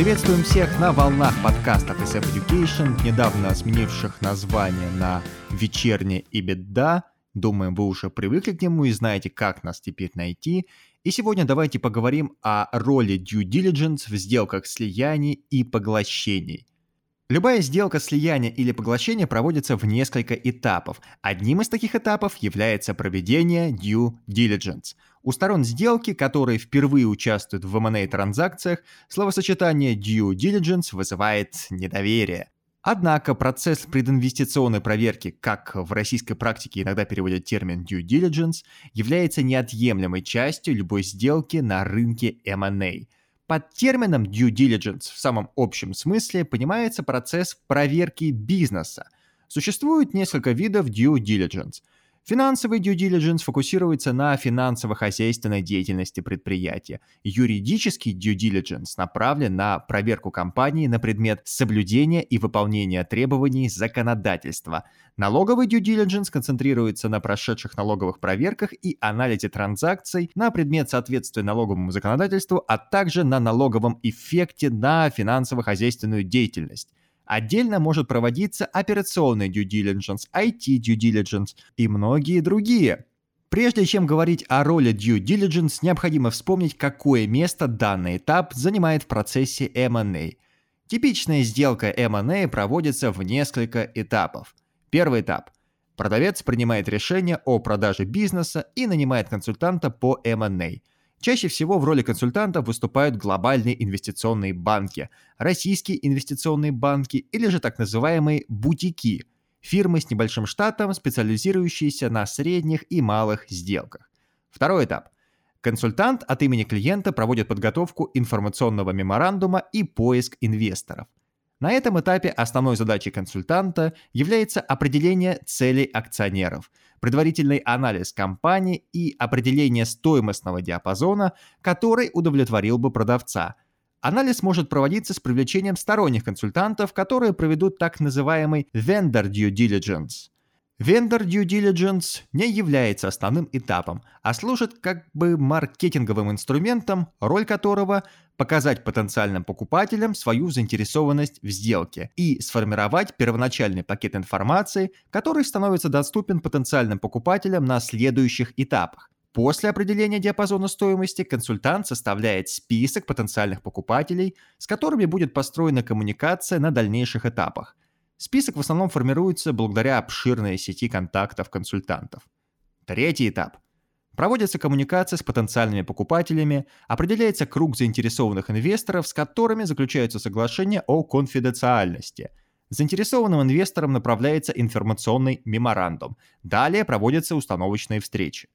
Приветствуем всех на волнах подкастов SF Education, недавно сменивших название на «Вечерняя и беда». Думаем, вы уже привыкли к нему и знаете, как нас теперь найти. И сегодня давайте поговорим о роли due diligence в сделках слияний и поглощений. Любая сделка слияния или поглощения проводится в несколько этапов. Одним из таких этапов является проведение due diligence. У сторон сделки, которые впервые участвуют в M&A транзакциях, словосочетание due diligence вызывает недоверие. Однако процесс прединвестиционной проверки, как в российской практике иногда переводят термин due diligence, является неотъемлемой частью любой сделки на рынке M&A – под термином due diligence в самом общем смысле понимается процесс проверки бизнеса. Существует несколько видов due diligence – Финансовый due diligence фокусируется на финансово-хозяйственной деятельности предприятия. Юридический due diligence направлен на проверку компании на предмет соблюдения и выполнения требований законодательства. Налоговый due diligence концентрируется на прошедших налоговых проверках и анализе транзакций на предмет соответствия налоговому законодательству, а также на налоговом эффекте на финансово-хозяйственную деятельность. Отдельно может проводиться операционный due diligence, IT due diligence и многие другие. Прежде чем говорить о роли due diligence, необходимо вспомнить, какое место данный этап занимает в процессе M&A. Типичная сделка M&A проводится в несколько этапов. Первый этап. Продавец принимает решение о продаже бизнеса и нанимает консультанта по M&A. Чаще всего в роли консультантов выступают глобальные инвестиционные банки, российские инвестиционные банки или же так называемые бутики – фирмы с небольшим штатом, специализирующиеся на средних и малых сделках. Второй этап. Консультант от имени клиента проводит подготовку информационного меморандума и поиск инвесторов. На этом этапе основной задачей консультанта является определение целей акционеров, предварительный анализ компании и определение стоимостного диапазона, который удовлетворил бы продавца. Анализ может проводиться с привлечением сторонних консультантов, которые проведут так называемый vendor due diligence – Vendor due diligence не является основным этапом, а служит как бы маркетинговым инструментом, роль которого – показать потенциальным покупателям свою заинтересованность в сделке и сформировать первоначальный пакет информации, который становится доступен потенциальным покупателям на следующих этапах. После определения диапазона стоимости консультант составляет список потенциальных покупателей, с которыми будет построена коммуникация на дальнейших этапах – Список в основном формируется благодаря обширной сети контактов консультантов. Третий этап. Проводится коммуникация с потенциальными покупателями, определяется круг заинтересованных инвесторов, с которыми заключаются соглашения о конфиденциальности. Заинтересованным инвесторам направляется информационный меморандум. Далее проводятся установочные встречи.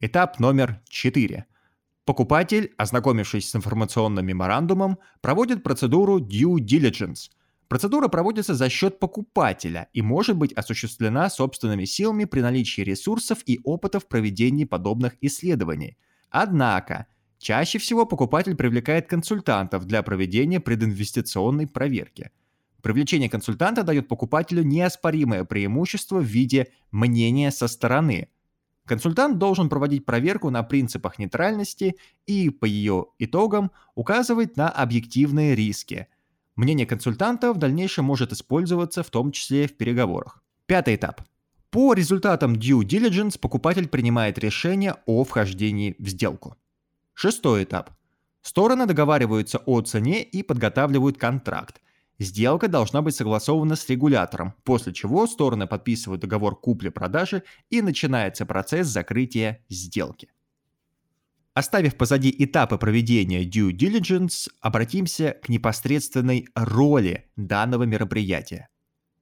Этап номер 4. Покупатель, ознакомившись с информационным меморандумом, проводит процедуру due diligence – Процедура проводится за счет покупателя и может быть осуществлена собственными силами при наличии ресурсов и опыта в проведении подобных исследований. Однако, чаще всего покупатель привлекает консультантов для проведения прединвестиционной проверки. Привлечение консультанта дает покупателю неоспоримое преимущество в виде мнения со стороны. Консультант должен проводить проверку на принципах нейтральности и, по ее итогам, указывать на объективные риски – Мнение консультанта в дальнейшем может использоваться в том числе в переговорах. Пятый этап. По результатам due diligence покупатель принимает решение о вхождении в сделку. Шестой этап. Стороны договариваются о цене и подготавливают контракт. Сделка должна быть согласована с регулятором, после чего стороны подписывают договор купли-продажи и начинается процесс закрытия сделки. Оставив позади этапы проведения due diligence, обратимся к непосредственной роли данного мероприятия.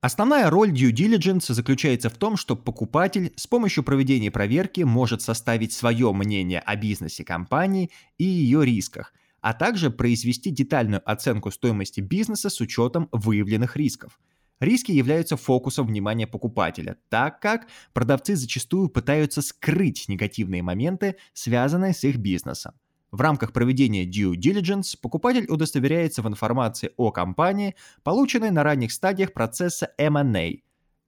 Основная роль due diligence заключается в том, что покупатель с помощью проведения проверки может составить свое мнение о бизнесе компании и ее рисках, а также произвести детальную оценку стоимости бизнеса с учетом выявленных рисков – Риски являются фокусом внимания покупателя, так как продавцы зачастую пытаются скрыть негативные моменты, связанные с их бизнесом. В рамках проведения due diligence покупатель удостоверяется в информации о компании, полученной на ранних стадиях процесса M&A.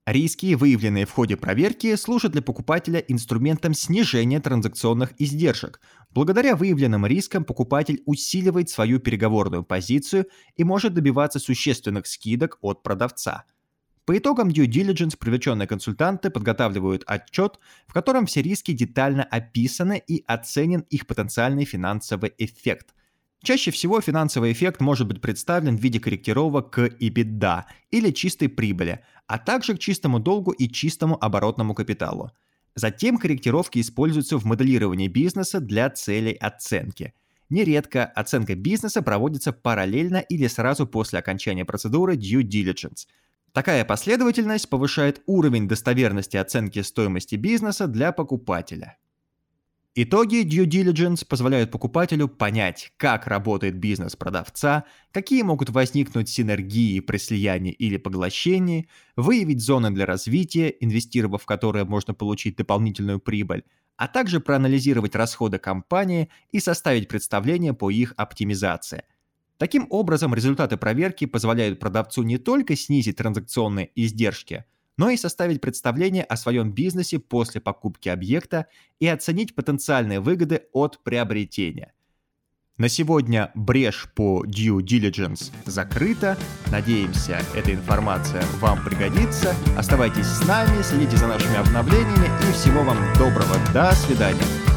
Риски, выявленные в ходе проверки, служат для покупателя инструментом снижения транзакционных издержек. Благодаря выявленным рискам покупатель усиливает свою переговорную позицию и может добиваться существенных скидок от продавца. По итогам due diligence привлеченные консультанты подготавливают отчет, в котором все риски детально описаны и оценен их потенциальный финансовый эффект – Чаще всего финансовый эффект может быть представлен в виде корректировок к EBITDA или чистой прибыли, а также к чистому долгу и чистому оборотному капиталу. Затем корректировки используются в моделировании бизнеса для целей оценки. Нередко оценка бизнеса проводится параллельно или сразу после окончания процедуры due diligence. Такая последовательность повышает уровень достоверности оценки стоимости бизнеса для покупателя. Итоги due diligence позволяют покупателю понять, как работает бизнес продавца, какие могут возникнуть синергии при слиянии или поглощении, выявить зоны для развития, инвестировав в которые можно получить дополнительную прибыль, а также проанализировать расходы компании и составить представление по их оптимизации. Таким образом, результаты проверки позволяют продавцу не только снизить транзакционные издержки – но и составить представление о своем бизнесе после покупки объекта и оценить потенциальные выгоды от приобретения. На сегодня брешь по due diligence закрыта. Надеемся, эта информация вам пригодится. Оставайтесь с нами, следите за нашими обновлениями и всего вам доброго. До свидания.